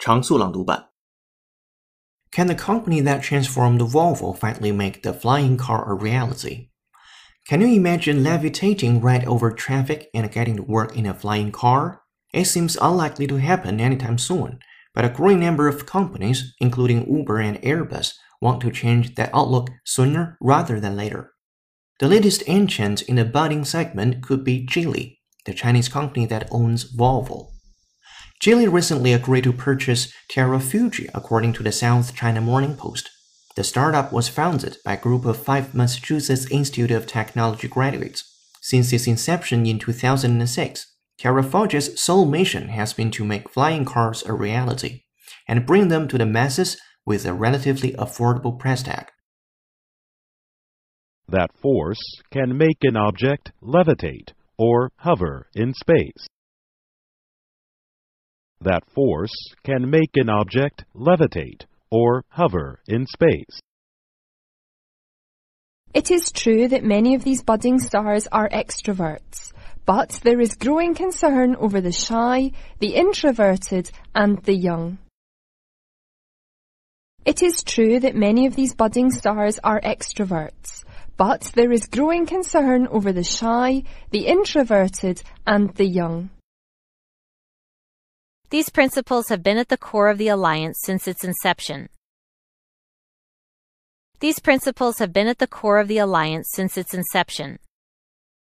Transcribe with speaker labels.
Speaker 1: 常速朗读版。
Speaker 2: Can the company that transformed Volvo finally make the flying car a reality? Can you imagine levitating right over traffic and getting to work in a flying car? It seems unlikely to happen anytime soon, but a growing number of companies, including Uber and Airbus, want to change that outlook sooner rather than later. The latest entrant in the budding segment could be Geely, the Chinese company that owns Volvo. Geely recently agreed to purchase Terrafugia, according to the South China Morning Post. The startup was founded by a group of five Massachusetts Institute of Technology graduates. Since its inception in 2006, Terrafugia's sole mission has been to make flying cars a reality and bring them to the masses with a relatively affordable price tag.
Speaker 3: That force can make an object levitate or hover in space. That force can make an object levitate or hover in space.
Speaker 4: It is true that many of these budding stars are extroverts, but there is growing concern over the shy, the introverted, and the young. It is true that many of these budding stars are extroverts, but there is growing concern over the shy, the introverted, and the young.
Speaker 5: These principles have been at the core of the Alliance since its inception. These principles have been at the core of the Alliance since its inception.